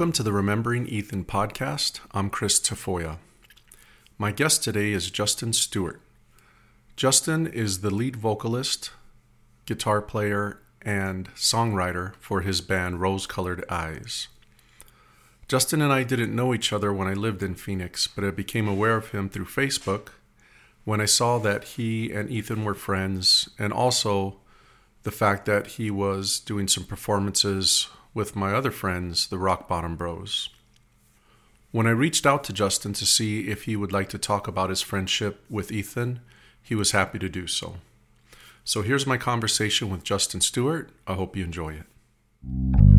Welcome to the Remembering Ethan podcast. I'm Chris Tafoya. My guest today is Justin Stewart. Justin is the lead vocalist, guitar player, and songwriter for his band Rose Colored Eyes. Justin and I didn't know each other when I lived in Phoenix, but I became aware of him through Facebook when I saw that he and Ethan were friends, and also the fact that he was doing some performances with my other friends, the Rock Bottom Bros. When I reached out to Justin to see if he would like to talk about his friendship with Ethan, he was happy to do so. So here's my conversation with Justin Stewart. I hope you enjoy it.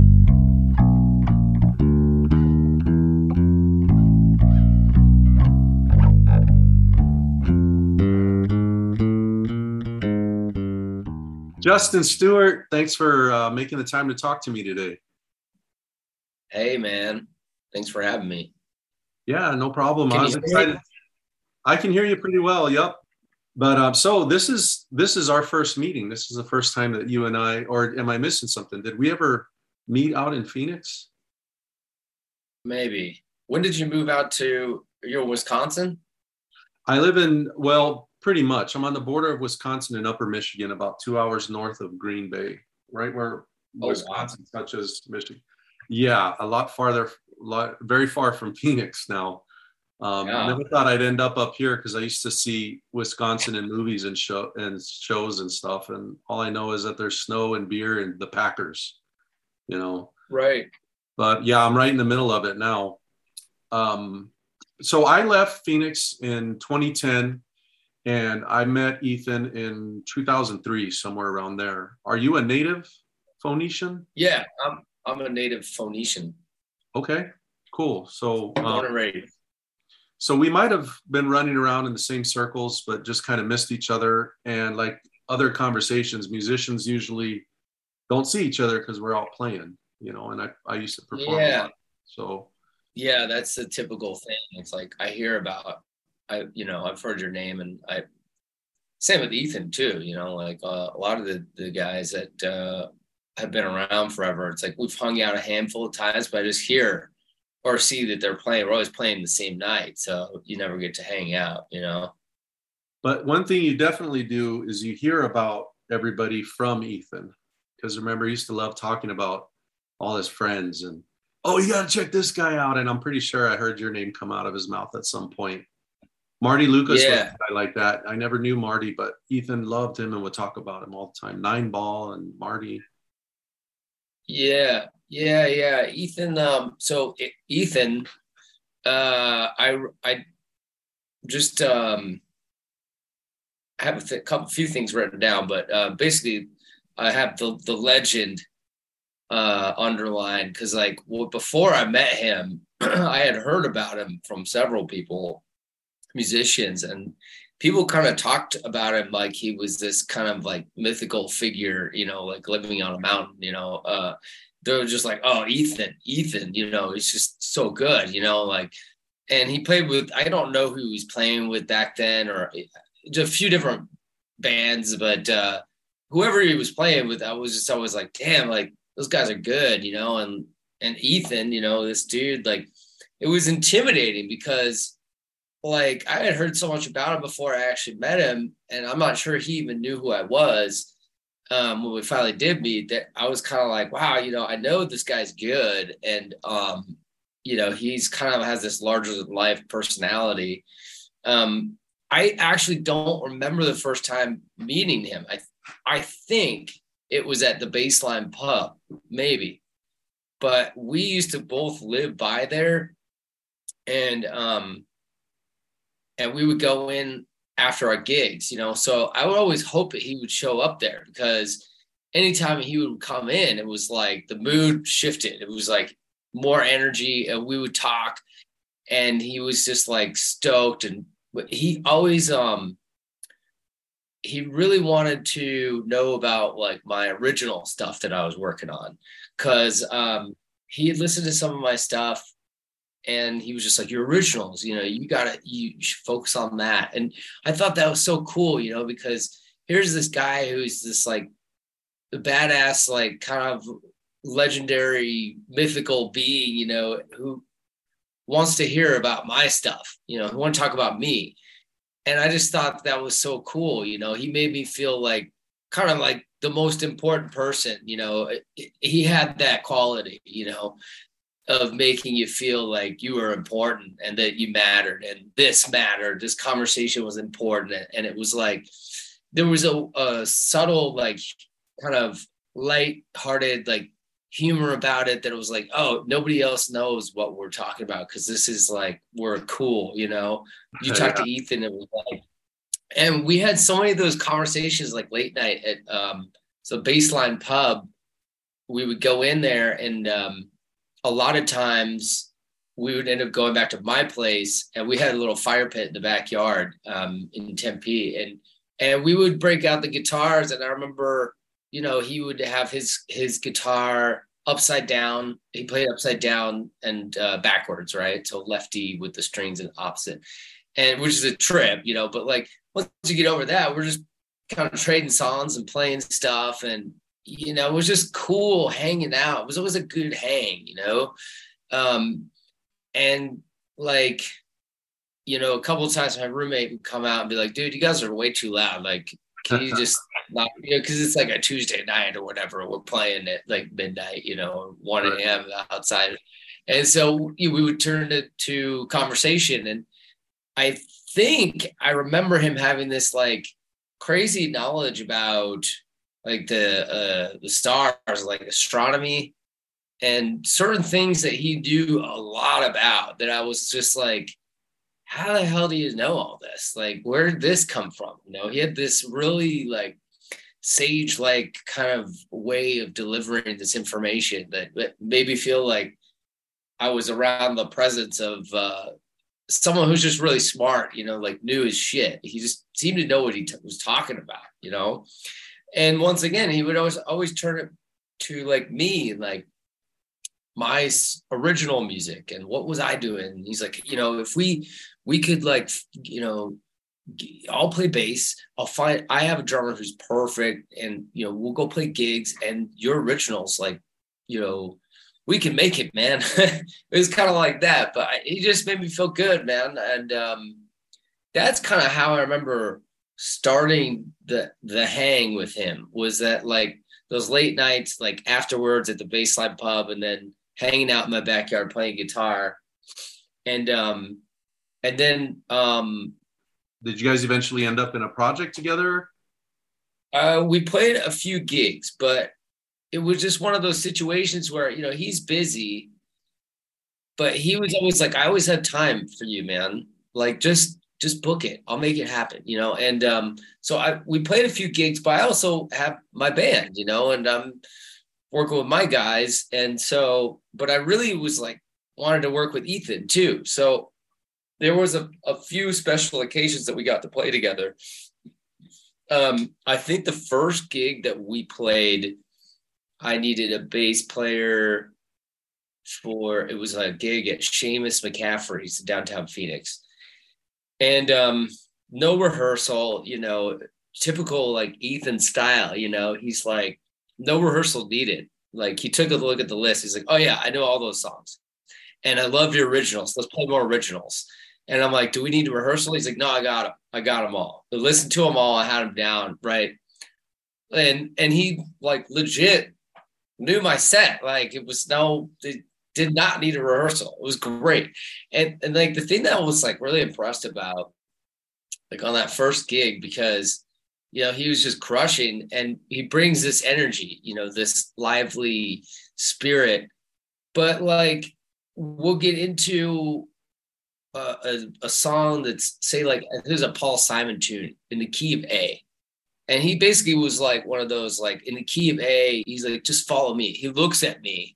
Justin Stewart, thanks for uh, making the time to talk to me today. Hey, man. Thanks for having me. Yeah, no problem. Can I was excited. I can hear you pretty well. Yep. But um, so this is this is our first meeting. This is the first time that you and I, or am I missing something? Did we ever meet out in Phoenix? Maybe. When did you move out to you're Wisconsin? I live in well, pretty much. I'm on the border of Wisconsin and Upper Michigan, about two hours north of Green Bay, right where Oh, wow. Wisconsin touches Michigan. Yeah, a lot farther, lot, very far from Phoenix now. Um, I never thought I'd end up up here because I used to see Wisconsin in movies and show and shows and stuff, and all I know is that there's snow and beer and the Packers, you know. Right. But yeah, I'm right in the middle of it now. Um, so I left Phoenix in 2010 and I met Ethan in 2003, somewhere around there. Are you a native Phoenician? Yeah, I'm I'm a native Phoenician. Okay, cool. So, Born um, and raised. so we might have been running around in the same circles, but just kind of missed each other. And like other conversations, musicians usually don't see each other because we're out playing, you know. And I, I used to perform a Yeah. lot. So Yeah, that's the typical thing. It's like I hear about I you know, I've heard your name and I same with Ethan too, you know, like uh, a lot of the the guys that uh have been around forever. It's like we've hung out a handful of times, but I just hear or see that they're playing. We're always playing the same night, so you never get to hang out, you know. But one thing you definitely do is you hear about everybody from Ethan. Because remember, he used to love talking about all his friends and, oh, you got to check this guy out. And I'm pretty sure I heard your name come out of his mouth at some point. Marty Lucas was Yeah. guy like that. I never knew Marty, but Ethan loved him and would talk about him all the time. Nine Ball and Marty. Yeah, yeah, yeah. Ethan. Um. So Ethan, uh, I I just um. I have a th- couple few things written down, but uh, basically, I have the the legend uh underlined because like well, before I met him, I had heard about him from several people, musicians, and people kind of talked about him like he was this kind of like mythical figure, you know, like living on a mountain, you know. Uh, they were just like, oh, Ethan, Ethan, you know, he's just so good, you know, like, and he played with, I don't know who he was playing with back then or just a few different bands, but uh, whoever he was playing with, I was just always like, damn, like those guys are good, you know, and, and Ethan, you know, this dude, like, it was intimidating because like I had heard so much about him before I actually met him, and I'm not sure he even knew who I was um, when we finally did meet. That I was kind of like, wow, you know, I know this guy's good, and um, you know, he's kind of has this larger than life personality. Um, I actually don't remember the first time meeting him. I I think it was at the Baseline Pub, maybe, but we used to both live by there, and um and we would go in after our gigs, you know. So I would always hope that he would show up there because anytime he would come in, it was like the mood shifted. It was like more energy, and we would talk, and he was just like stoked, and he always um he really wanted to know about like my original stuff that I was working on because um he had listened to some of my stuff and he was just like your originals you know you gotta you should focus on that and i thought that was so cool you know because here's this guy who's this like the badass like kind of legendary mythical being, you know, who wants to hear about my stuff, you know, who want to talk about me. And I just thought that was so cool, you know. He made me feel like kind of like the most important person, you know. He had that quality, you know, of making you feel like you were important and that you mattered and this mattered. This conversation was important. And it was like there was a, a subtle, like kind of light-hearted, like humor about it that it was like, oh, nobody else knows what we're talking about because this is like we're cool, you know. You talk to Ethan, it was like, and we had so many of those conversations like late night at um so baseline pub. We would go in there and um a lot of times we would end up going back to my place and we had a little fire pit in the backyard um in Tempe and and we would break out the guitars and I remember you know, he would have his his guitar upside down. He played upside down and uh, backwards, right? So lefty with the strings and opposite, and which is a trip, you know. But like once you get over that, we're just kind of trading songs and playing stuff, and you know, it was just cool hanging out. It was always a good hang, you know. Um, and like, you know, a couple of times my roommate would come out and be like, "Dude, you guys are way too loud. Like, can you just not, you know, because it's like a Tuesday night or whatever. We're playing at like midnight, you know, 1 a.m. outside. And so we would turn it to conversation. And I think I remember him having this like crazy knowledge about like the uh, the stars, like astronomy and certain things that he knew a lot about that I was just like, how the hell do you know all this? Like, where did this come from? You know, he had this really like sage like kind of way of delivering this information that, made me feel like I was around the presence of uh, someone who's just really smart, you know, like knew his shit. He just seemed to know what he t- was talking about, you know. And once again, he would always always turn it to like me, like my original music and what was I doing. he's like, you know, if we we could like you know I'll play bass. I'll find I have a drummer who's perfect, and you know we'll go play gigs. And your originals, like you know, we can make it, man. it was kind of like that, but he just made me feel good, man. And um, that's kind of how I remember starting the the hang with him. Was that like those late nights, like afterwards at the baseline pub, and then hanging out in my backyard playing guitar, and um, and then um, did you guys eventually end up in a project together? Uh, we played a few gigs, but it was just one of those situations where you know he's busy, but he was always like, "I always have time for you, man. Like just just book it. I'll make it happen." You know, and um, so I we played a few gigs, but I also have my band, you know, and I'm working with my guys, and so but I really was like wanted to work with Ethan too. So there was a, a few special occasions that we got to play together. Um, I think the first gig that we played, I needed a bass player for it was a gig at Seamus McCaffrey's downtown Phoenix. And um, no rehearsal, you know, typical like Ethan style, you know, he's like, no rehearsal needed. Like he took a look at the list. He's like, oh yeah, I know all those songs. And I love your originals. Let's play more originals. And I'm like, do we need to rehearsal? He's like, no, I got them. I got them all. I listened to them all. I had them down. Right. And, and he like legit knew my set. Like it was no, it did not need a rehearsal. It was great. And, and like the thing that I was like really impressed about, like on that first gig, because, you know, he was just crushing and he brings this energy, you know, this lively spirit. But like, we'll get into a, a, song that's say like there's a Paul Simon tune in the key of A. And he basically was like one of those like in the key of A, he's like, just follow me. He looks at me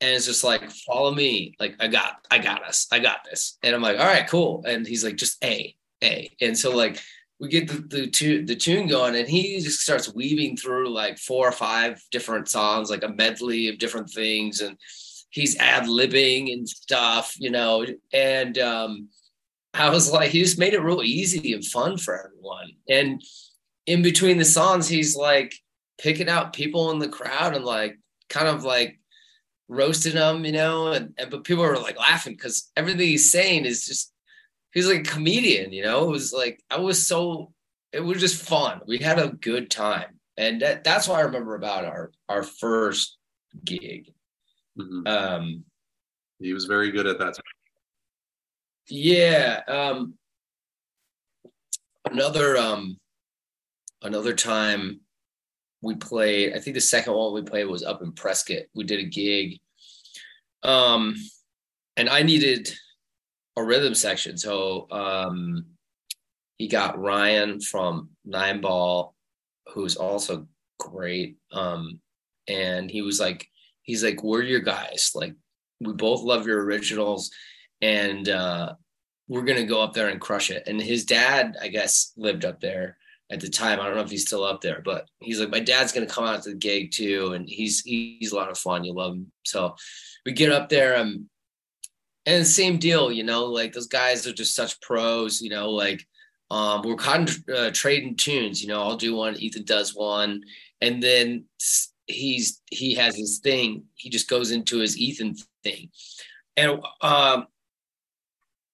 and it's just like, follow me. Like, I got, I got us. I got this. And I'm like, all right, cool. And he's like, just A, A. And so like we get the, the tune the tune going and he just starts weaving through like four or five different songs, like a medley of different things. And he's ad libbing and stuff, you know. And um, I was like, he just made it real easy and fun for everyone. And in between the songs, he's like picking out people in the crowd and like kind of like roasting him, you know, and, and but people were like laughing because everything he's saying is just he's like a comedian, you know. It was like I was so it was just fun. We had a good time, and that, that's what I remember about our our first gig. Mm-hmm. Um, he was very good at that. Yeah. Um, another um, another time we played. I think the second one we played was up in Prescott. We did a gig, um, and I needed a rhythm section. So um, he got Ryan from Nine Ball, who's also great. Um, and he was like, he's like, we're your guys. Like, we both love your originals, and uh, we're gonna go up there and crush it. And his dad, I guess, lived up there at the time. I don't know if he's still up there, but he's like, my dad's gonna come out to the gig too, and he's he's a lot of fun. You love him, so we get up there. Um, and same deal, you know, like those guys are just such pros, you know, like um, we're kind of uh, trading tunes, you know, I'll do one, Ethan does one, and then he's he has his thing. He just goes into his Ethan thing, and um,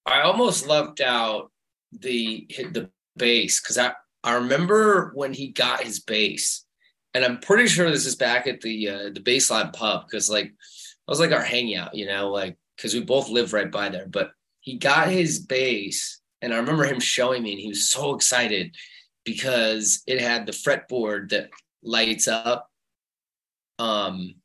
I almost left out the the bass because I I remember when he got his bass, and I'm pretty sure this is back at the uh, the baseline pub because like it was like our hangout, you know, like because we both live right by there. But he got his bass, and I remember him showing me, and he was so excited because it had the fretboard that lights up. Um,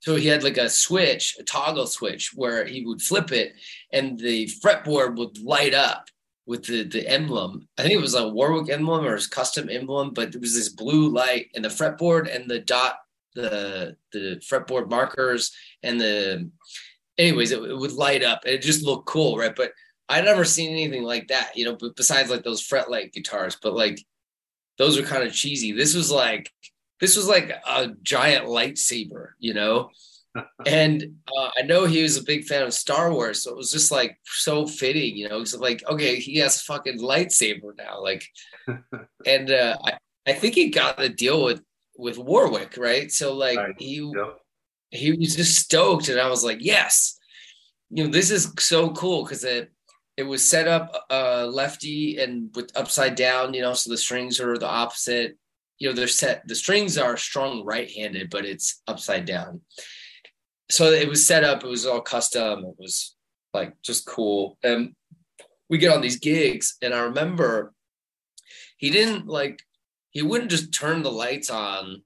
so he had like a switch, a toggle switch, where he would flip it, and the fretboard would light up with the the emblem. I think it was a Warwick emblem or his custom emblem, but there was this blue light, and the fretboard and the dot, the the fretboard markers and the anyways, it, it would light up. It just looked cool, right? But I'd never seen anything like that, you know, but besides like those fret light guitars, but like those are kind of cheesy. This was like this was like a giant lightsaber, you know. And uh, I know he was a big fan of Star Wars, so it was just like so fitting, you know. It's like, okay, he has fucking lightsaber now, like, and uh, I, I think he got the deal with with Warwick, right? So like right. he yep he was just stoked, and I was like, yes, you know, this is so cool because it it was set up uh, lefty and with upside down, you know, so the strings are the opposite. You know, they're set. The strings are strung right-handed, but it's upside down. So it was set up. It was all custom. It was like just cool. And we get on these gigs, and I remember he didn't like he wouldn't just turn the lights on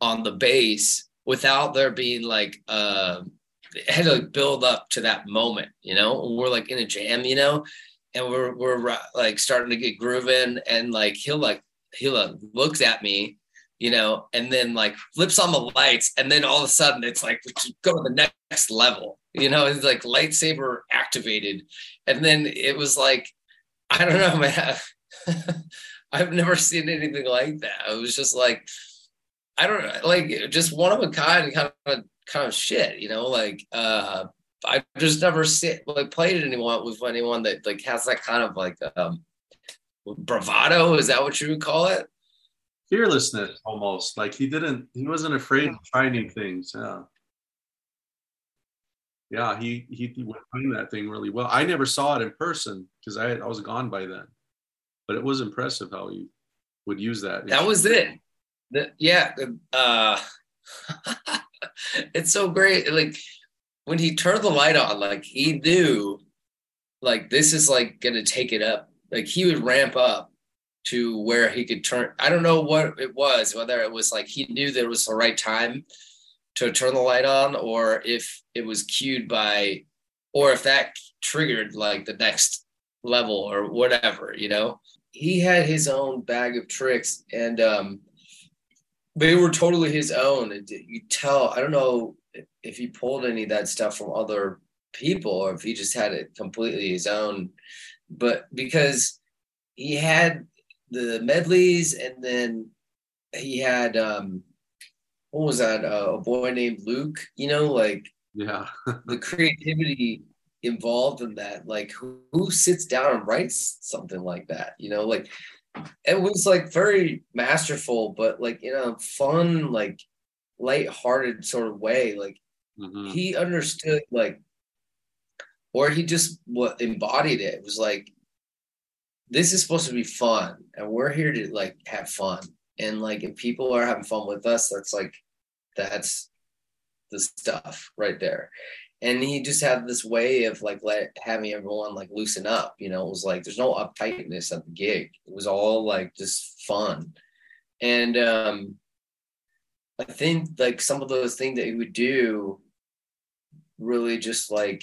on the bass without there being like uh it had to like build up to that moment, you know. We're like in a jam, you know, and we're we're like starting to get grooving, and like he'll like he'll like, looks at me, you know, and then like flips on the lights, and then all of a sudden it's like go to the next level, you know. It's like lightsaber activated, and then it was like I don't know, man. I've never seen anything like that. It was just like I don't know, like just one of a kind kind of kind of shit, you know, like uh I've just never sit like played anyone with anyone that like has that kind of like um bravado, is that what you would call it? Fearlessness almost. Like he didn't he wasn't afraid of finding things. Yeah. Yeah, he he, he was playing that thing really well. I never saw it in person because I I was gone by then. But it was impressive how he would use that. That was it the, yeah, uh, it's so great. Like when he turned the light on, like he knew, like this is like gonna take it up. Like he would ramp up to where he could turn. I don't know what it was, whether it was like he knew there was the right time to turn the light on, or if it was cued by, or if that triggered like the next level or whatever. You know, he had his own bag of tricks, and um, they were totally his own. You tell, I don't know if he pulled any of that stuff from other people or if he just had it completely his own. But because he had the medleys and then he had um what was that uh, a boy named Luke you know like yeah the creativity involved in that like who, who sits down and writes something like that you know like it was like very masterful, but like you know, fun, like light-hearted sort of way. Like mm-hmm. he understood like or he just what embodied it. It was like this is supposed to be fun and we're here to like have fun. And like if people are having fun with us that's like that's the stuff right there. And he just had this way of like let having everyone like loosen up you know? It was like there's no uptightness at the gig. It was all like just fun. And um i think like some of those things that he would do really just like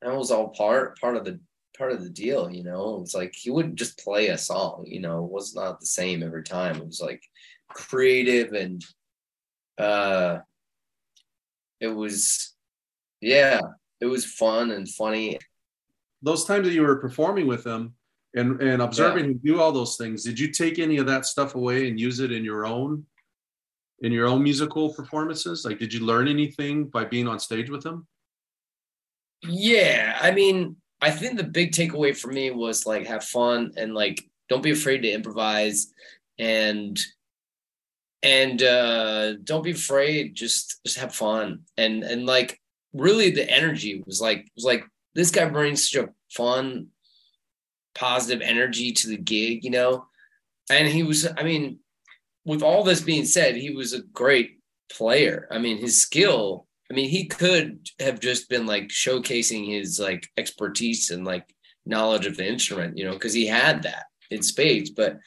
that was all part part of the part of the deal, you know. It's like he wouldn't just play a song, you know, it was not the same every time. It was like creative and uh it was yeah, it was fun and funny. Those times that you were performing with him and and observing yeah. him do all those things, did you take any of that stuff away and use it in your own in your own musical performances? Like did you learn anything by being on stage with him? Yeah, I mean, I think the big takeaway for me was like have fun and like don't be afraid to improvise and and uh don't be afraid just just have fun. And and like really the energy was like was like this guy brings such a fun positive energy to the gig you know? And he was i mean with all this being said he was a great player. I mean his skill I mean, he could have just been like showcasing his like expertise and like knowledge of the instrument, you know, because he had that in spades. But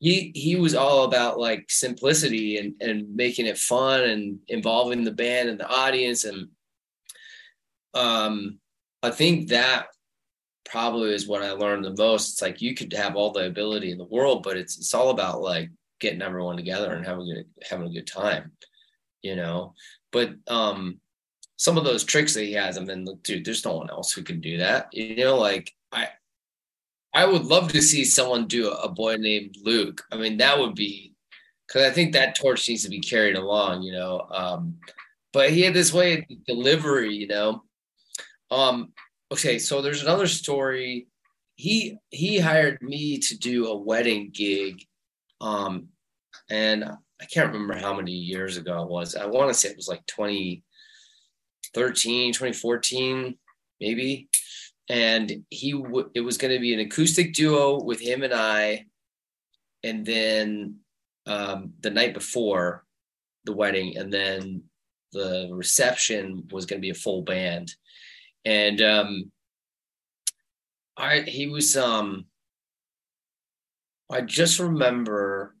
he he was all about like simplicity and and making it fun and involving the band and the audience. And um, I think that probably is what I learned the most. It's like you could have all the ability in the world, but it's it's all about like getting everyone together and having a, having a good time, you know. But um, some of those tricks that he has, I mean, dude, there's no one else who can do that. You know, like I, I would love to see someone do a, a boy named Luke. I mean, that would be because I think that torch needs to be carried along. You know, um, but he had this way of delivery. You know, um, okay, so there's another story. He he hired me to do a wedding gig, um, and I can't remember how many years ago it was. I want to say it was like 2013, 2014, maybe. And he w- it was going to be an acoustic duo with him and I. And then um, the night before the wedding, and then the reception was going to be a full band. And um, I he was um I just remember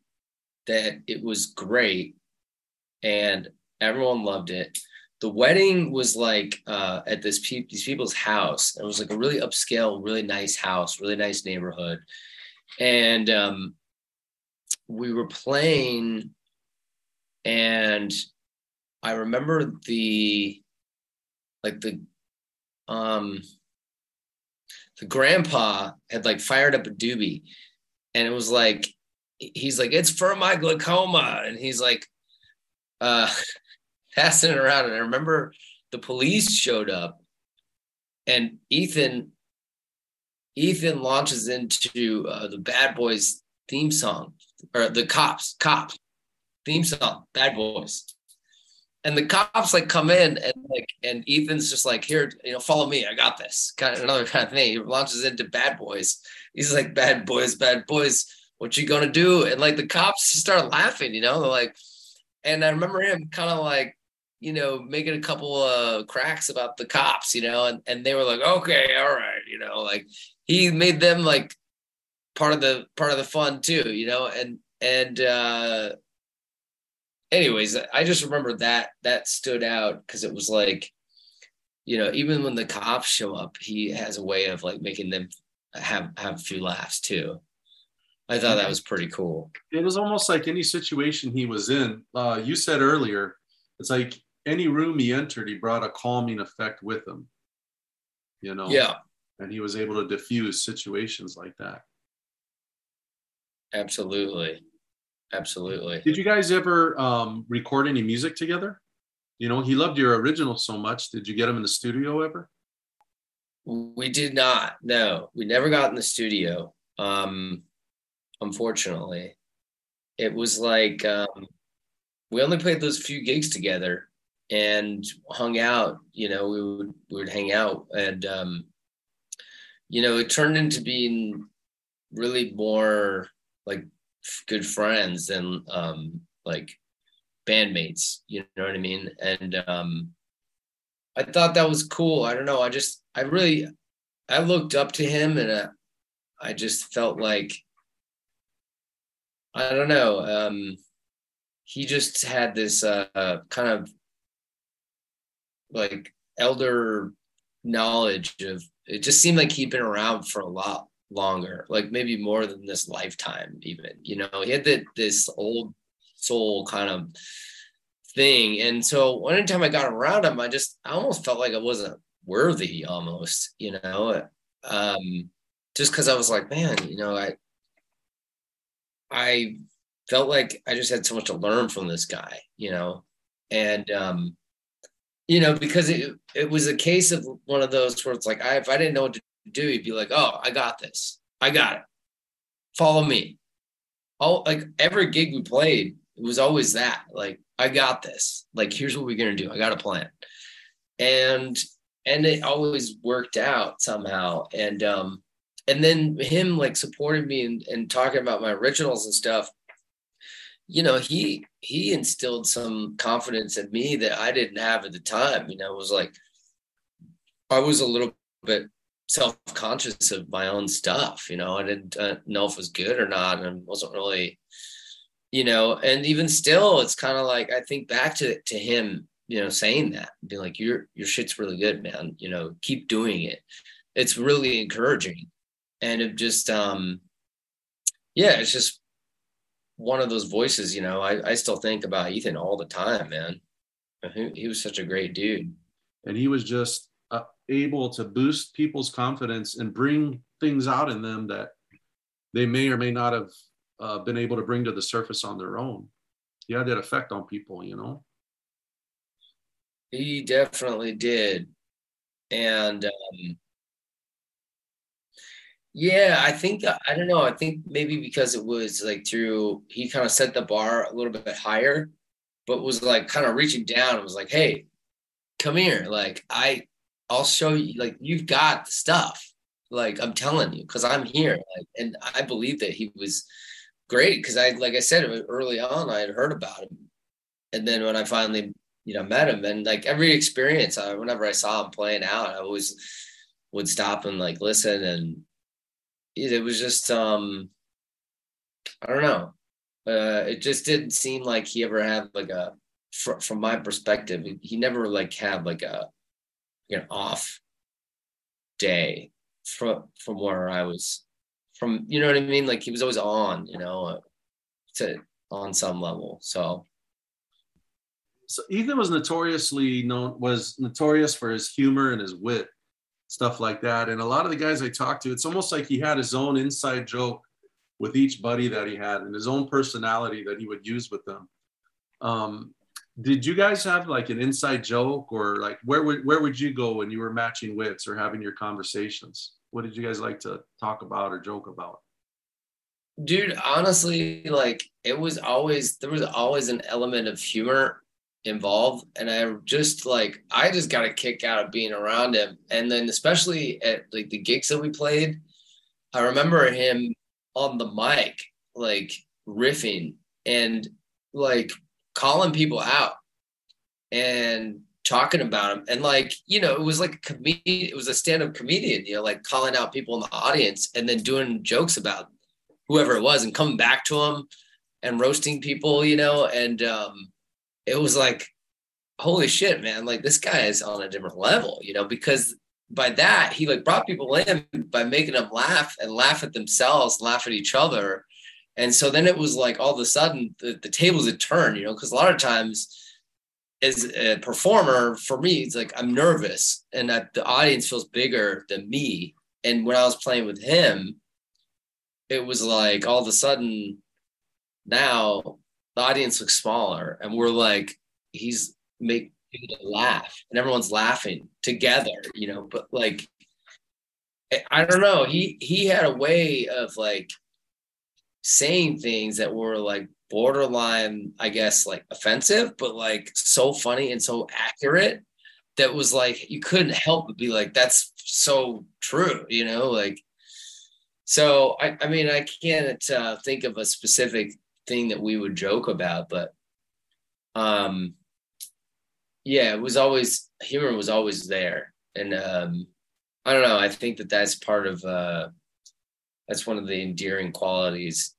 that it was great and everyone loved it. The wedding was like uh, at this pe- these people's house. It was like a really upscale, really nice house, really nice neighborhood, and um, we were playing, and I remember the like the um the grandpa had like fired up a doobie, and it was like he's like, it's for my glaucoma. And he's like, uh, passing it around. And I remember the police showed up and Ethan, Ethan launches into uh, the bad boys theme song or the cops, cops theme song, bad boys. And the cops like come in and like, and Ethan's just like, here, you know, follow me. I got this kind of another kind of thing. He launches into bad boys. He's like, bad boys, bad boys what you gonna do? And like the cops start laughing, you know, like, and I remember him kind of like, you know, making a couple of cracks about the cops, you know, and, and they were like, okay, all right, you know, like he made them like part of the part of the fun too, you know, and and uh anyways, I just remember that that stood out because it was like, you know, even when the cops show up, he has a way of like making them have have a few laughs too. I thought that was pretty cool. It was almost like any situation he was in. Uh, you said earlier, it's like any room he entered, he brought a calming effect with him. You know? Yeah. And he was able to diffuse situations like that. Absolutely. Absolutely. Did you guys ever um, record any music together? You know, he loved your original so much. Did you get him in the studio ever? We did not. No, we never got in the studio. Um, unfortunately. It was like um, we only played those few gigs together and hung out. You know, we would we would hang out, and um, you know, it turned into being really more like good friends than um, like bandmates. You know what I mean? And um, I thought that was cool. I don't know. I just I really I looked up to him, and uh, I just felt like I don't know. Um, he just had this uh, kind of like elder knowledge of it just seemed like he'd been around for a lot longer like maybe more than this lifetime even you know he had the, this old soul kind of thing and so anytime i got around him i just i almost felt like i wasn't worthy almost you know um just because i was like man you know i i felt like I just had so much to learn from this guy, you know, and um, you know, because it it was a case of one of those where it's like, I if I didn't know what to do, he'd be like, "Oh, I got this, I got it, follow me." All like every gig we played, it was always that, like, I got this, like, here's what we're gonna do, I got a plan, and and it always worked out somehow, and um, and then him like supporting me and, and talking about my originals and stuff you know, he he instilled some confidence in me that I didn't have at the time. You know, it was like I was a little bit self-conscious of my own stuff. You know, I didn't uh, know if it was good or not, and wasn't really, you know. And even still, it's kind of like I think back to to him, you know, saying that, being like, "Your your shit's really good, man. You know, keep doing it." It's really encouraging, and it just, um, yeah, it's just one of those voices, you know, I, I still think about Ethan all the time, man. He, he was such a great dude. And he was just uh, able to boost people's confidence and bring things out in them that they may or may not have uh, been able to bring to the surface on their own. He had that effect on people, you know? He definitely did. And um, yeah, I think uh, I don't know. I think maybe because it was like through he kind of set the bar a little bit higher, but was like kind of reaching down. It was like, hey, come here. Like I, I'll show you. Like you've got the stuff. Like I'm telling you, because I'm here. Like, and I believe that he was great because I, like I said early on, I had heard about him, and then when I finally, you know, met him, and like every experience, I, whenever I saw him playing out, I always would stop and like listen and it was just um I don't know. Uh, it just didn't seem like he ever had like a fr- from my perspective, he never like had like a you know off day from from where I was from you know what I mean? Like he was always on, you know, uh, to on some level. So so Ethan was notoriously known was notorious for his humor and his wit stuff like that. And a lot of the guys I talked to, it's almost like he had his own inside joke with each buddy that he had and his own personality that he would use with them. Um, did you guys have like an inside joke or like where would where would you go when you were matching wits or having your conversations? What did you guys like to talk about or joke about? Dude, honestly, like it was always there was always an element of humor involved and i just like i just got a kick out of being around him. And then especially at like the gigs that we played i remember him on the mic like riffing and like calling people out and talking about him. And like you know it was like a comedian it was a stand-up comedian you know like calling out people in the audience and then doing jokes about whoever it was and coming back to him and roasting people you know and um it was like, holy shit, man, like this guy is on a different level, you know, because by that he like brought people in by making them laugh and laugh at themselves, laugh at each other. And so then it was like all of a sudden the, the tables had turned, you know, because a lot of times as a performer, for me, it's like I'm nervous and that the audience feels bigger than me. And when I was playing with him, it was like all of a sudden now the audience looks smaller and we're like he's make people laugh and everyone's laughing together you know but like i don't know. He he had a way of like saying things that were like borderline, I guess, like offensive, but like so funny and so accurate that was like you couldn't help but be like, that's so true, you know, like so I, I mean I can't uh, think of a specific thing that we would joke about, but um yeah, it was always humor was always there. And um I don't know, I think that that's part of uh that's one of the endearing qualities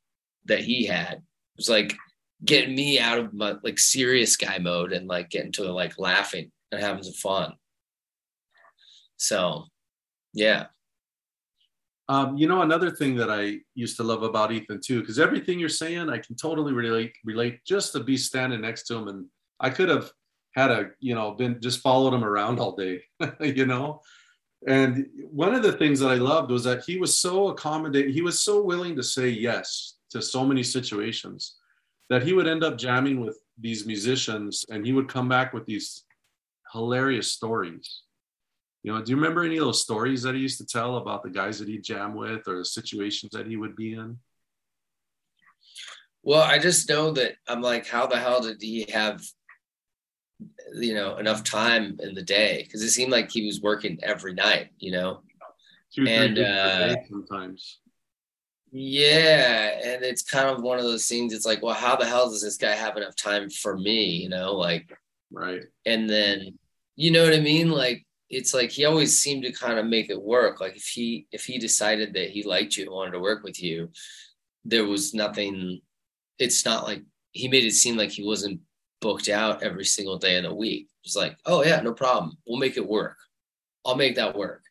that he had. It was like getting me out of my like serious guy mode and like getting to like laughing and having some fun. So, yeah. Um, you know, another thing that I used to love about Ethan too, because everything you're saying, I can totally relate. Relate just to be standing next to him, and I could have had a, you know, been just followed him around all day, you know. And one of the things that I loved was that he was so accommodating. He was so willing to say yes to so many situations that he would end up jamming with these musicians, and he would come back with these hilarious stories. You know, do you remember any of those stories that he used to tell about the guys that he'd jam with or the situations that he would be in? Well, I just know that I'm like, how the hell did he have, you know, enough time in the day? Because it seemed like he was working every night, you know. Two, and uh, sometimes. Yeah, and it's kind of one of those things. It's like, well, how the hell does this guy have enough time for me? You know, like, right. And then, you know what I mean? Like, it's like he always seemed to kind of make it work. Like if he if he decided that he liked you and wanted to work with you, there was nothing. It's not like he made it seem like he wasn't booked out every single day of the week. It's like, oh yeah, no problem. We'll make it work. I'll make that work.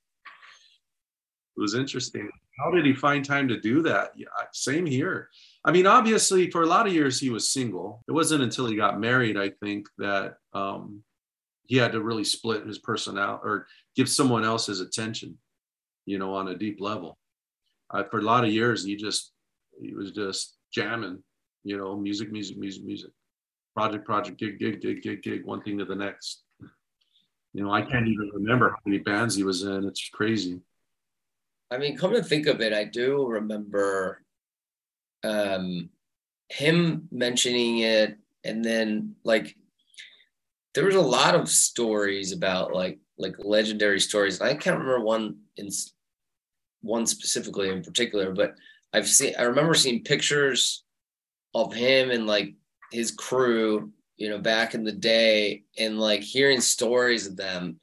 It was interesting. How did he find time to do that? Yeah, same here. I mean, obviously, for a lot of years he was single. It wasn't until he got married, I think, that um, he had to really split his personality or give someone else his attention, you know, on a deep level. Uh, for a lot of years, he just he was just jamming, you know, music, music, music, music, project, project, gig, gig, gig, gig, gig, one thing to the next. You know, I can't even remember how many bands he was in. It's crazy. I mean, come to think of it, I do remember um, him mentioning it, and then like there was a lot of stories about like like legendary stories. I can't remember one in one specifically in particular, but I've seen I remember seeing pictures of him and like his crew, you know, back in the day, and like hearing stories of them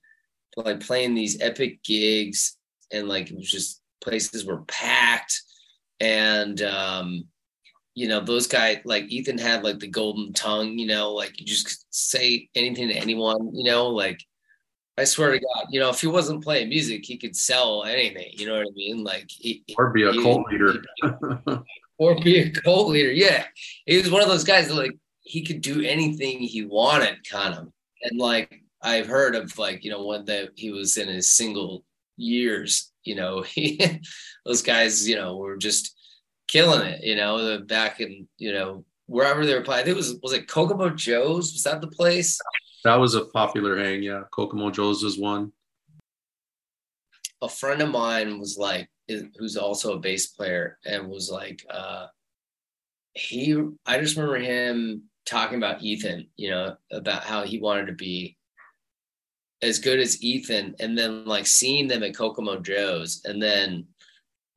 like playing these epic gigs and like it was just places were packed and um you know, those guys like Ethan had like the golden tongue, you know, like you just say anything to anyone, you know, like I swear to God, you know, if he wasn't playing music, he could sell anything, you know what I mean? Like, he, or be a he, cult leader, or be a cult leader. Yeah, he was one of those guys that like he could do anything he wanted, kind of. And like I've heard of like you know when that he was in his single years, you know, he those guys, you know, were just killing it, you know, The back in, you know, wherever they were playing. I think it was, was it Kokomo Joe's? Was that the place? That was a popular hang. Yeah. Kokomo Joe's was one. A friend of mine was like, who's also a bass player and was like, uh, he, I just remember him talking about Ethan, you know, about how he wanted to be as good as Ethan and then like seeing them at Kokomo Joe's and then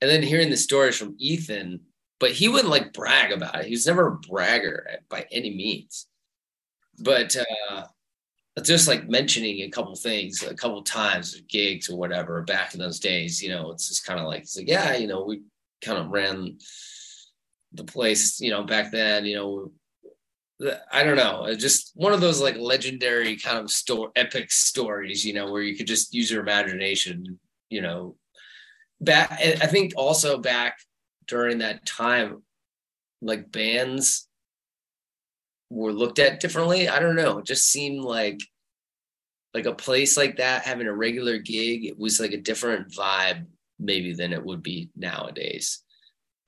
and then hearing the stories from Ethan, but he wouldn't like brag about it. He was never a bragger by any means. But uh, just like mentioning a couple things, a couple times, gigs or whatever, back in those days, you know, it's just kind of like, it's like, yeah, you know, we kind of ran the place, you know, back then, you know, I don't know, just one of those like legendary kind of store epic stories, you know, where you could just use your imagination, you know, back i think also back during that time like bands were looked at differently. I don't know. It just seemed like like a place like that having a regular gig it was like a different vibe maybe than it would be nowadays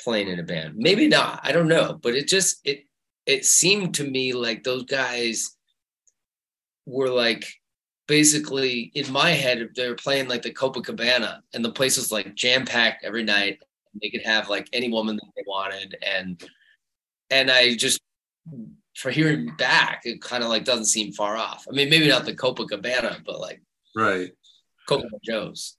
playing in a band. Maybe not. I don't know. But it just it it seemed to me like those guys were like basically in my head they were playing like the Copacabana and the place was like jam packed every night. They could have like any woman that they wanted and and I just for hearing back, it kind of like doesn't seem far off. I mean, maybe not the Copacabana, but like right, Copa Joe's.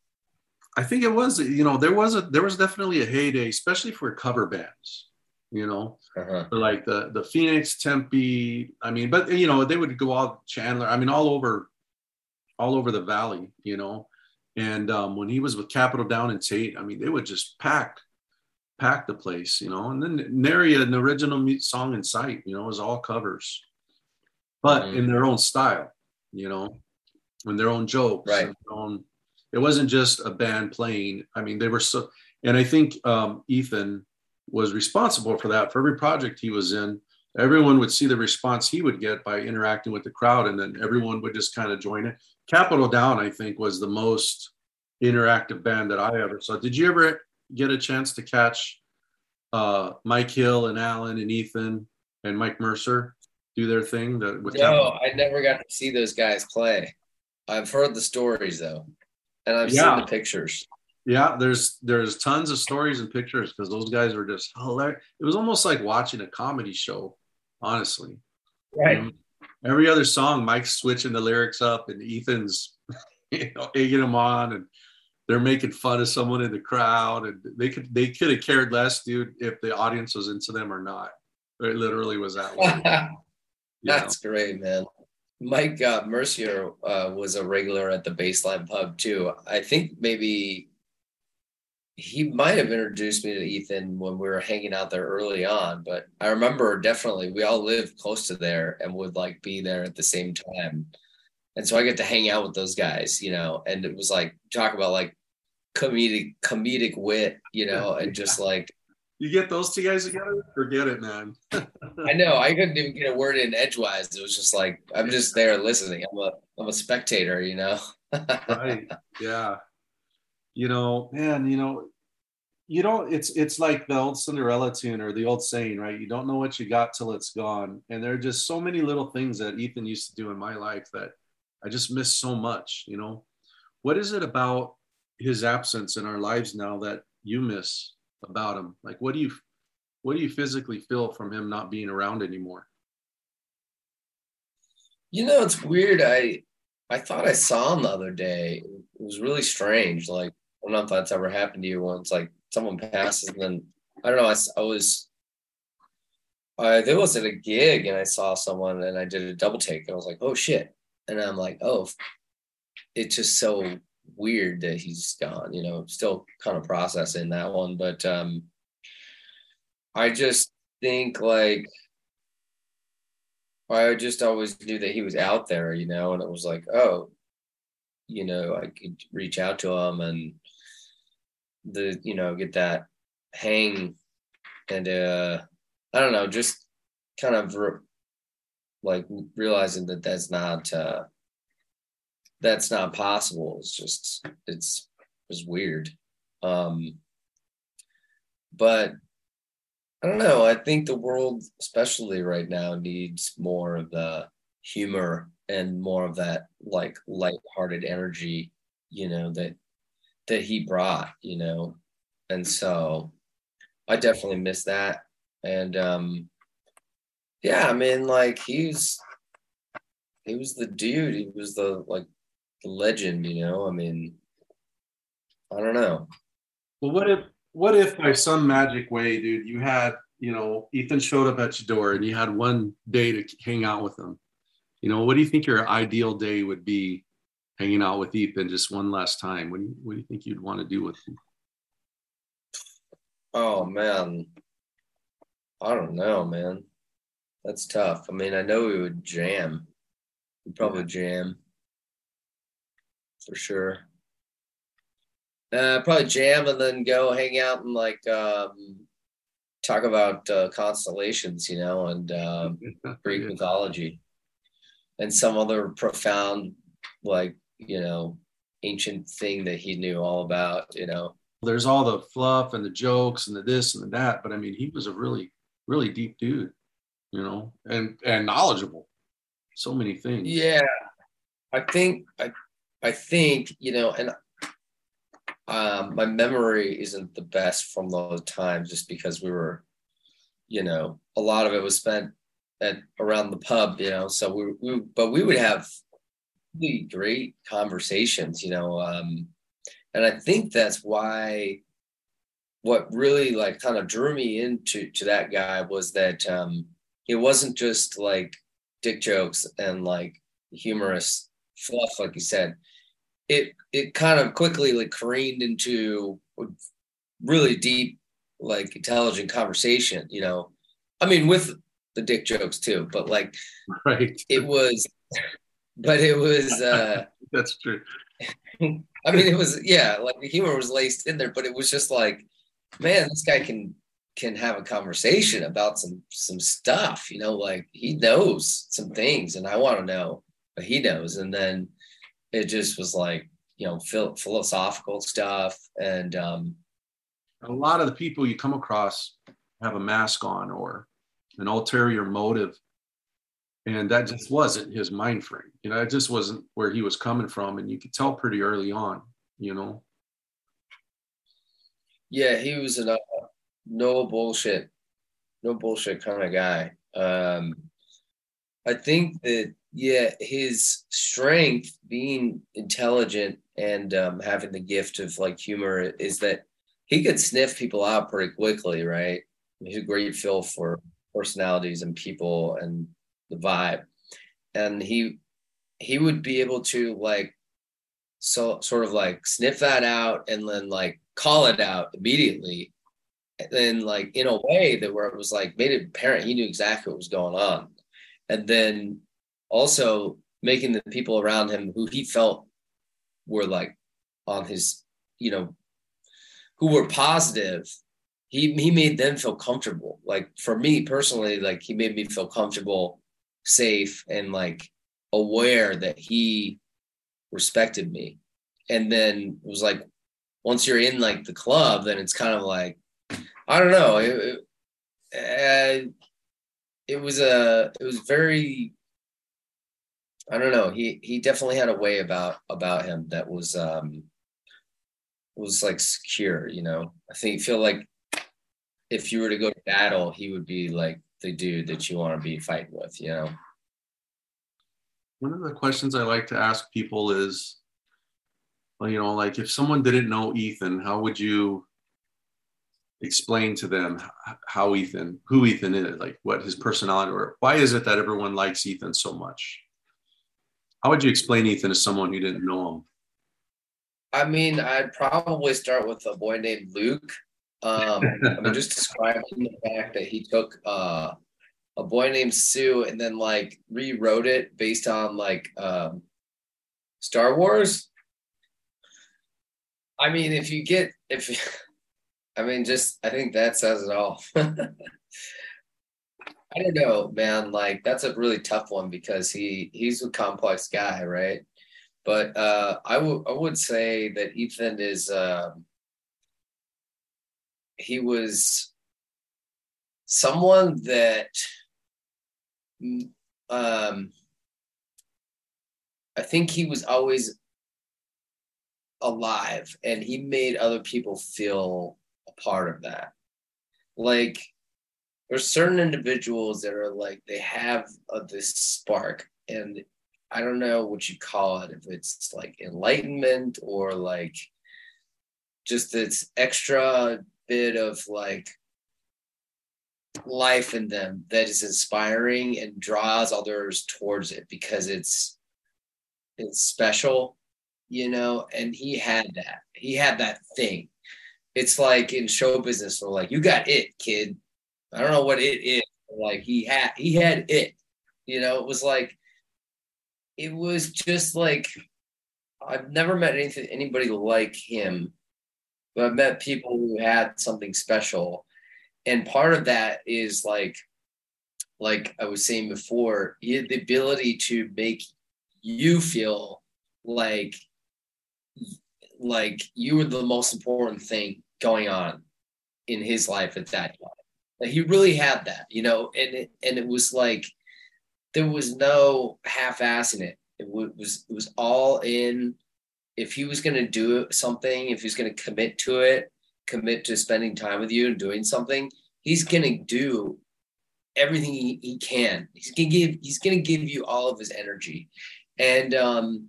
I think it was, you know, there was a there was definitely a heyday, especially for cover bands, you know, uh-huh. like the the Phoenix, Tempe. I mean, but you know, they would go out Chandler. I mean, all over, all over the valley, you know. And um, when he was with Capitol Down and Tate, I mean, they would just pack pack the place, you know. And then nary an original song in sight, you know, it was all covers, but mm-hmm. in their own style, you know, in their own jokes, right? Own, it wasn't just a band playing. I mean, they were so, and I think um, Ethan was responsible for that. For every project he was in, everyone would see the response he would get by interacting with the crowd, and then everyone would just kind of join it. Capitol Down, I think, was the most interactive band that I ever saw. Did you ever get a chance to catch uh, Mike Hill and Alan and Ethan and Mike Mercer do their thing? The, with no, I never got to see those guys play. I've heard the stories though, and I've yeah. seen the pictures. Yeah, there's there's tons of stories and pictures because those guys were just hilarious. It was almost like watching a comedy show, honestly. Right. Um, every other song, Mike's switching the lyrics up, and Ethan's you know egging them on, and they're making fun of someone in the crowd and they could they could have cared less dude if the audience was into them or not. It literally was that way. That's know? great man. Mike uh, mercier uh, was a regular at the baseline pub too. I think maybe he might have introduced me to ethan when we were hanging out there early on but i remember definitely we all lived close to there and would like be there at the same time and so I get to hang out with those guys, you know, and it was like talk about like comedic comedic wit, you know, and just like you get those two guys together, forget it, man. I know I couldn't even get a word in edgewise. It was just like I'm just there listening. I'm a I'm a spectator, you know. right. Yeah. You know, man, you know, you don't it's it's like the old Cinderella tune or the old saying, right? You don't know what you got till it's gone. And there are just so many little things that Ethan used to do in my life that I just miss so much, you know. What is it about his absence in our lives now that you miss about him? Like what do you what do you physically feel from him not being around anymore? You know, it's weird. I I thought I saw him the other day. It was really strange. Like I don't know if that's ever happened to you once. Like someone passes and then I don't know. I, I was I there was at a gig and I saw someone and I did a double take and I was like, oh shit and I'm like, oh, it's just so weird that he's gone. You know, still kind of processing that one, but um, I just think like I just always knew that he was out there, you know, and it was like, oh, you know, I could reach out to him and the, you know, get that hang and uh I don't know, just kind of like realizing that that's not uh that's not possible. It's just it's it's weird. Um but i don't know. I think the world especially right now needs more of the humor and more of that like light-hearted energy you know that that he brought you know and so i definitely miss that and um yeah, I mean, like he's he was the dude. He was the like the legend, you know. I mean, I don't know. Well, what if what if by some magic way, dude, you had you know Ethan showed up at your door and you had one day to hang out with him. You know, what do you think your ideal day would be? Hanging out with Ethan just one last time. What do you, what do you think you'd want to do with him? Oh man, I don't know, man. That's tough. I mean, I know we would jam. We'd probably jam for sure. Uh, probably jam and then go hang out and like um, talk about uh, constellations, you know, and uh, Greek mythology and some other profound, like, you know, ancient thing that he knew all about, you know. There's all the fluff and the jokes and the this and the that, but I mean, he was a really, really deep dude you know, and and knowledgeable. So many things. Yeah, I think I I think you know, and um, my memory isn't the best from those times, just because we were, you know, a lot of it was spent at around the pub, you know. So we, we but we would have really great conversations, you know. Um, and I think that's why what really like kind of drew me into to that guy was that um, it wasn't just like dick jokes and like humorous fluff, like you said. It it kind of quickly like careened into really deep, like intelligent conversation. You know, I mean, with the dick jokes too, but like, right? It was, but it was. uh That's true. I mean, it was yeah, like the humor was laced in there, but it was just like, man, this guy can can have a conversation about some some stuff, you know, like he knows some things, and I want to know, but he knows, and then it just was like you know philosophical stuff, and um, a lot of the people you come across have a mask on or an ulterior motive and that just wasn't his mind frame. You know it just wasn't where he was coming from. And you could tell pretty early on you know? Yeah he was a no bullshit no bullshit kind of guy. Um i think that yeah his strength being intelligent and um, having the gift of like humor is that he could sniff people out pretty quickly right? He's a great feel for personalities and people and the vibe. And he he would be able to like so sort of like sniff that out and then like call it out immediately. And then like in a way that where it was like made it apparent he knew exactly what was going on. And then also making the people around him who he felt were like on his you know who were positive he he made them feel comfortable. Like for me personally like he made me feel comfortable safe and like aware that he respected me. And then it was like once you're in like the club then it's kind of like i don't know. It, it, uh, it was a it was very i don't know. He he definitely had a way about about him that was um was like secure you know? I think feel like if you were to go to battle he would be like the dude that you want to be fighting with you know one of the questions I like to ask people is, well, you know, like if someone didn't know Ethan, how would you explain to them how Ethan, who Ethan is, like what his personality, or why is it that everyone likes Ethan so much? How would you explain Ethan to someone who didn't know him? I mean, I'd probably start with a boy named Luke. Um, I mean, just describing the fact that he took uh, a boy named Sue and then like rewrote it based on like um, Star Wars. I mean, if you get if I mean, just I think that says it all. I don't know, man. Like that's a really tough one because he he's a complex guy, right? But uh, I would I would say that Ethan is uh, he was someone that um, I think he was always alive and he made other people feel a part of that. Like there's certain individuals that are like they have uh, this spark and I don't know what you call it if it's like enlightenment or like just this extra bit of like life in them that is inspiring and draws others towards it because it's it's special you know? And he had that. He had that thing. It's like in show business or like you got it kid. I don't know what it is like he had he had it. You know it was like it was just like i've never met anything anybody like him but i've met people who had something special. And part of that is like like i was saying before the ability to make you feel like like you were the most important thing going on in his life at that time. Like he really had that you know and it, and it was like there was no half-assing it. It was it was all in if he was going to do something if he's going to commit to it commit to spending time with you and doing something, he's going to do everything he, he can. He's gonna give he's gonna give you all of his energy. And um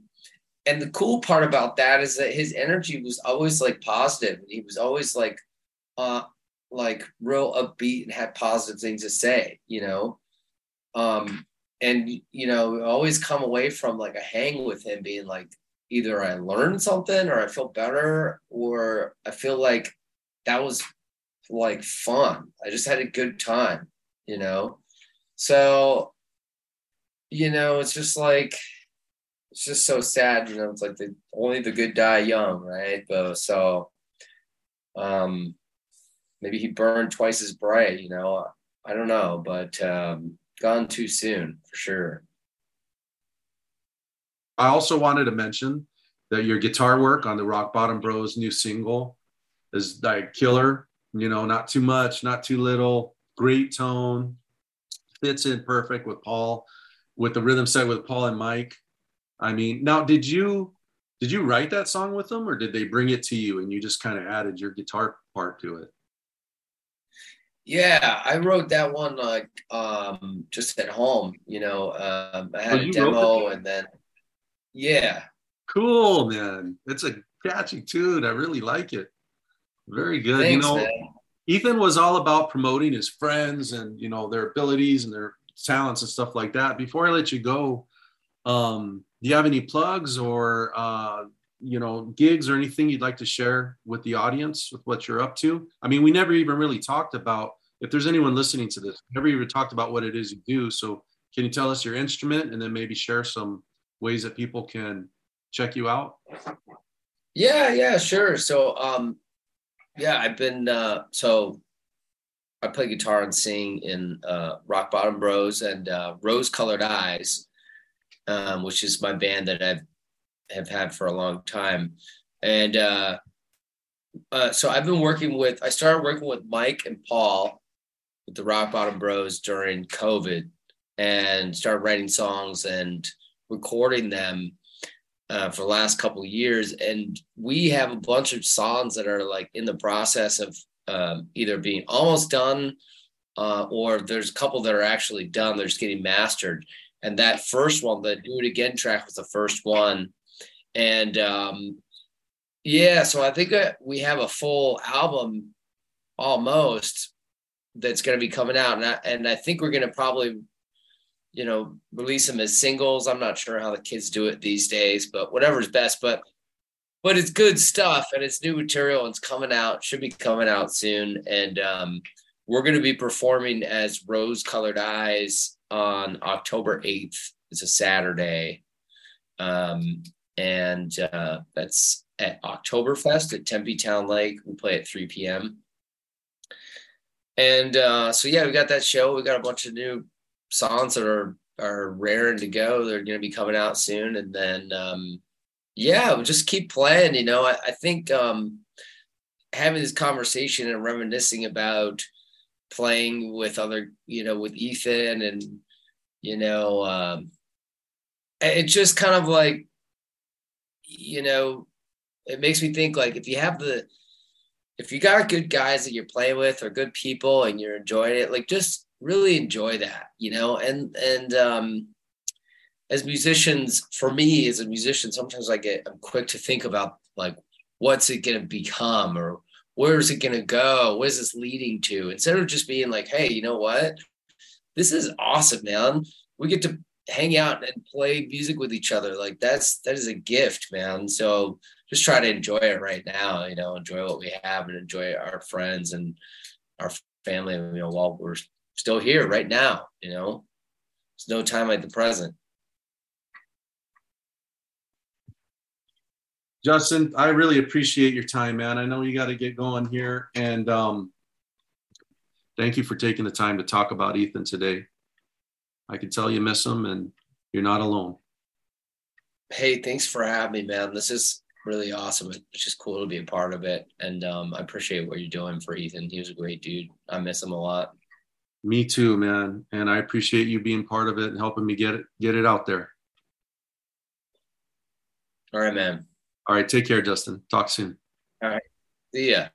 and the cool part about that is that his energy was always like positive. He was always like uh like real upbeat and had positive things to say, you know. Um and you know, always come away from like a hang with him being like either I learned something or I feel better or I feel like that was like fun. I just had a good time, you know? So, you know, it's just like, it's just so sad, you know, it's like the only the good die young, right? But so, um, maybe he burned twice as bright, you know, I don't know, but, um, gone too soon for sure. I also wanted to mention that your guitar work on the Rock Bottom Bros new single is like killer. You know, not too much, not too little. Great tone, fits in perfect with Paul, with the rhythm set with Paul and Mike. I mean, now did you did you write that song with them, or did they bring it to you and you just kind of added your guitar part to it? Yeah, I wrote that one like um, just at home. You know, um, I had oh, a demo and then yeah. Cool, man. It's a catchy tune. I really like it. Very good. Thanks, you know, man. Ethan was all about promoting his friends and you know their abilities and their talents and stuff like that. Before I let you go, um, do you have any plugs or uh, you know gigs or anything you'd like to share with the audience with what you're up to? I mean, we never even really talked about. If there's anyone listening to this, never even talked about what it is you do. So, can you tell us your instrument and then maybe share some ways that people can check you out? Yeah, yeah, sure. So, um, yeah, I've been uh, so I play guitar and sing in uh, Rock Bottom Bros and uh, Rose Colored Eyes, um, which is my band that I've have had for a long time, and uh, uh, so I've been working with. I started working with Mike and Paul with the Rock Bottom Bros during COVID, and started writing songs and recording them uh, for the last couple of years, and we have a bunch of songs that are like in the process of um, either being almost done, uh, or there's a couple that are actually done. They're just getting mastered. And that first one, the "Do It Again" track, was the first one, and um, yeah, so I think we have a full album almost that's going to be coming out, and I, and I think we're going to probably you know, release them as singles. I'm not sure how the kids do it these days, but whatever's best. But but it's good stuff and it's new material and it's coming out, should be coming out soon. And um, we're going to be performing as Rose Colored Eyes on October 8th. It's a Saturday. Um, and uh, that's at Oktoberfest at Tempe Town Lake. We play at 3 p.m. And uh, so, yeah, we got that show. We got a bunch of new songs that are are raring to go. They're going to be coming out soon, and then um, yeah, we'll just keep playing. You know, I, I think um, having this conversation and reminiscing about playing with other, you know, with Ethan and you know, um, it just kind of like, you know, it makes me think like if you have the if you got good guys that you're playing with or good people and you're enjoying it, like just really enjoy that, you know, and and um, as musicians, for me as a musician, sometimes I get I'm quick to think about like what's it going to become or where is it going to go? What is this leading to? Instead of just being like, hey, you know what? This is awesome, man. We get to hang out and play music with each other. Like that's that is a gift, man. So just try to enjoy it right now, you know, enjoy what we have and enjoy our friends and our family, you know, while we're still here right now, you know. There's no time like the present. Justin, I really appreciate your time, man. I know you got to get going here. And um, thank you for taking the time to talk about Ethan today. I can tell you miss him and you're not alone. Hey, thanks for having me, man. This is really awesome. It's just cool to be a part of it. And um, I appreciate what you're doing for Ethan. He was a great dude. I miss him a lot. Me too, man. And I appreciate you being part of it and helping me get it get it out there. All right, man. All right, take care, Justin. Talk soon. All right. See ya.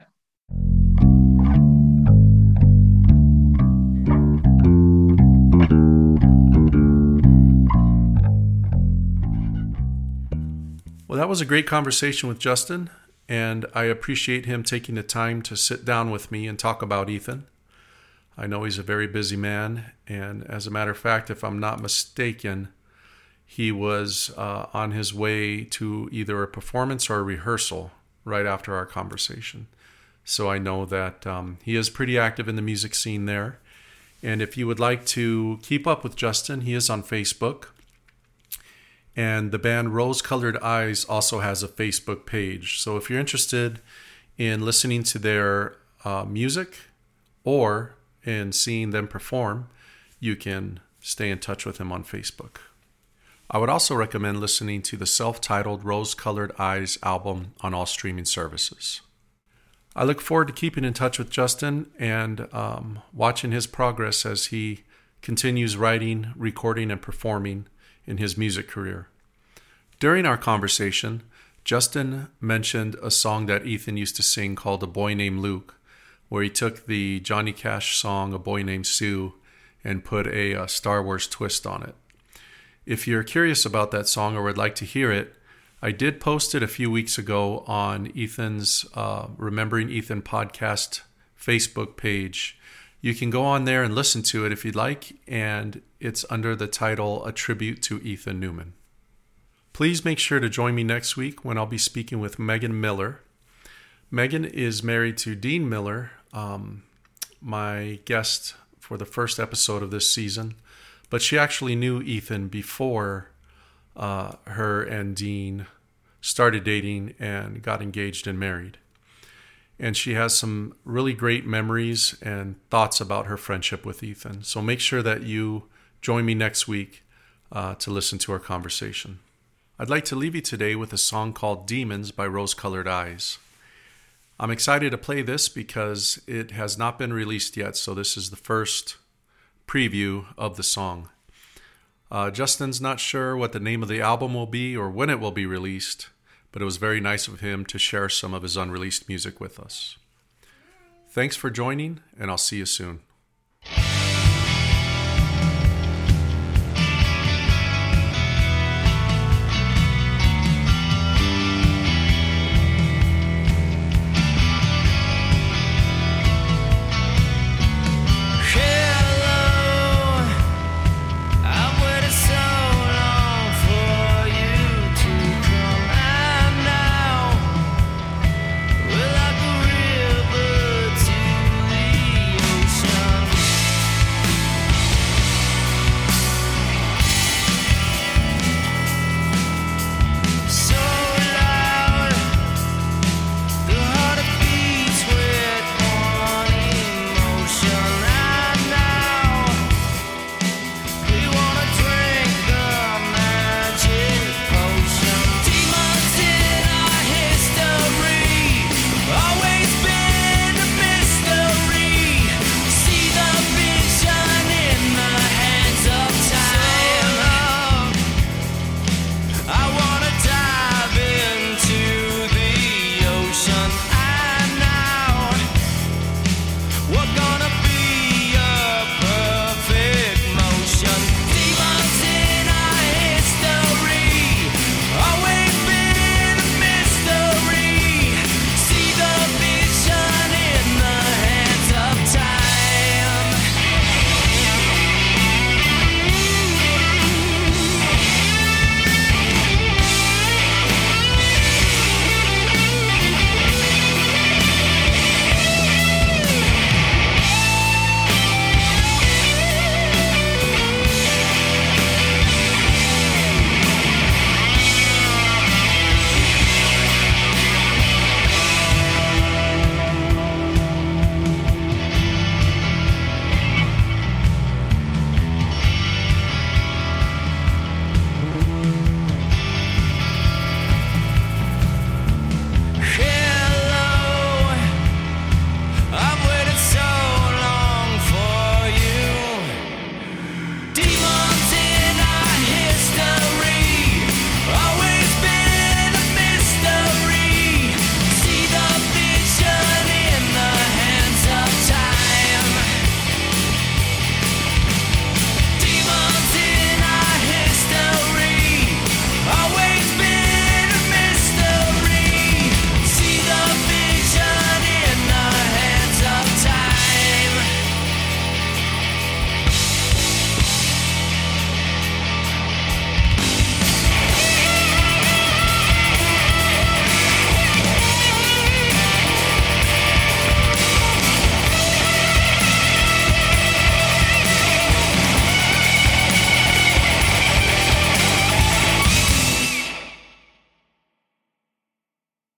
Well, that was a great conversation with Justin, and I appreciate him taking the time to sit down with me and talk about Ethan. I know he's a very busy man, and as a matter of fact, if I'm not mistaken, he was uh, on his way to either a performance or a rehearsal right after our conversation. So I know that um, he is pretty active in the music scene there. And if you would like to keep up with Justin, he is on Facebook. And the band Rose Colored Eyes also has a Facebook page. So if you're interested in listening to their uh, music or in seeing them perform, you can stay in touch with him on Facebook. I would also recommend listening to the self titled Rose Colored Eyes album on all streaming services. I look forward to keeping in touch with Justin and um, watching his progress as he continues writing, recording, and performing in his music career. During our conversation, Justin mentioned a song that Ethan used to sing called A Boy Named Luke, where he took the Johnny Cash song A Boy Named Sue and put a, a Star Wars twist on it. If you're curious about that song or would like to hear it, I did post it a few weeks ago on Ethan's uh, Remembering Ethan podcast Facebook page. You can go on there and listen to it if you'd like, and it's under the title A Tribute to Ethan Newman. Please make sure to join me next week when I'll be speaking with Megan Miller. Megan is married to Dean Miller, um, my guest for the first episode of this season but she actually knew Ethan before uh, her and Dean started dating and got engaged and married. And she has some really great memories and thoughts about her friendship with Ethan. So make sure that you join me next week uh, to listen to our conversation. I'd like to leave you today with a song called Demons by Rose Colored Eyes. I'm excited to play this because it has not been released yet, so this is the first preview of the song. Uh, Justin's not sure what the name of the album will be or when it will be released, but it was very nice of him to share some of his unreleased music with us. Thanks for joining, and I'll see you soon.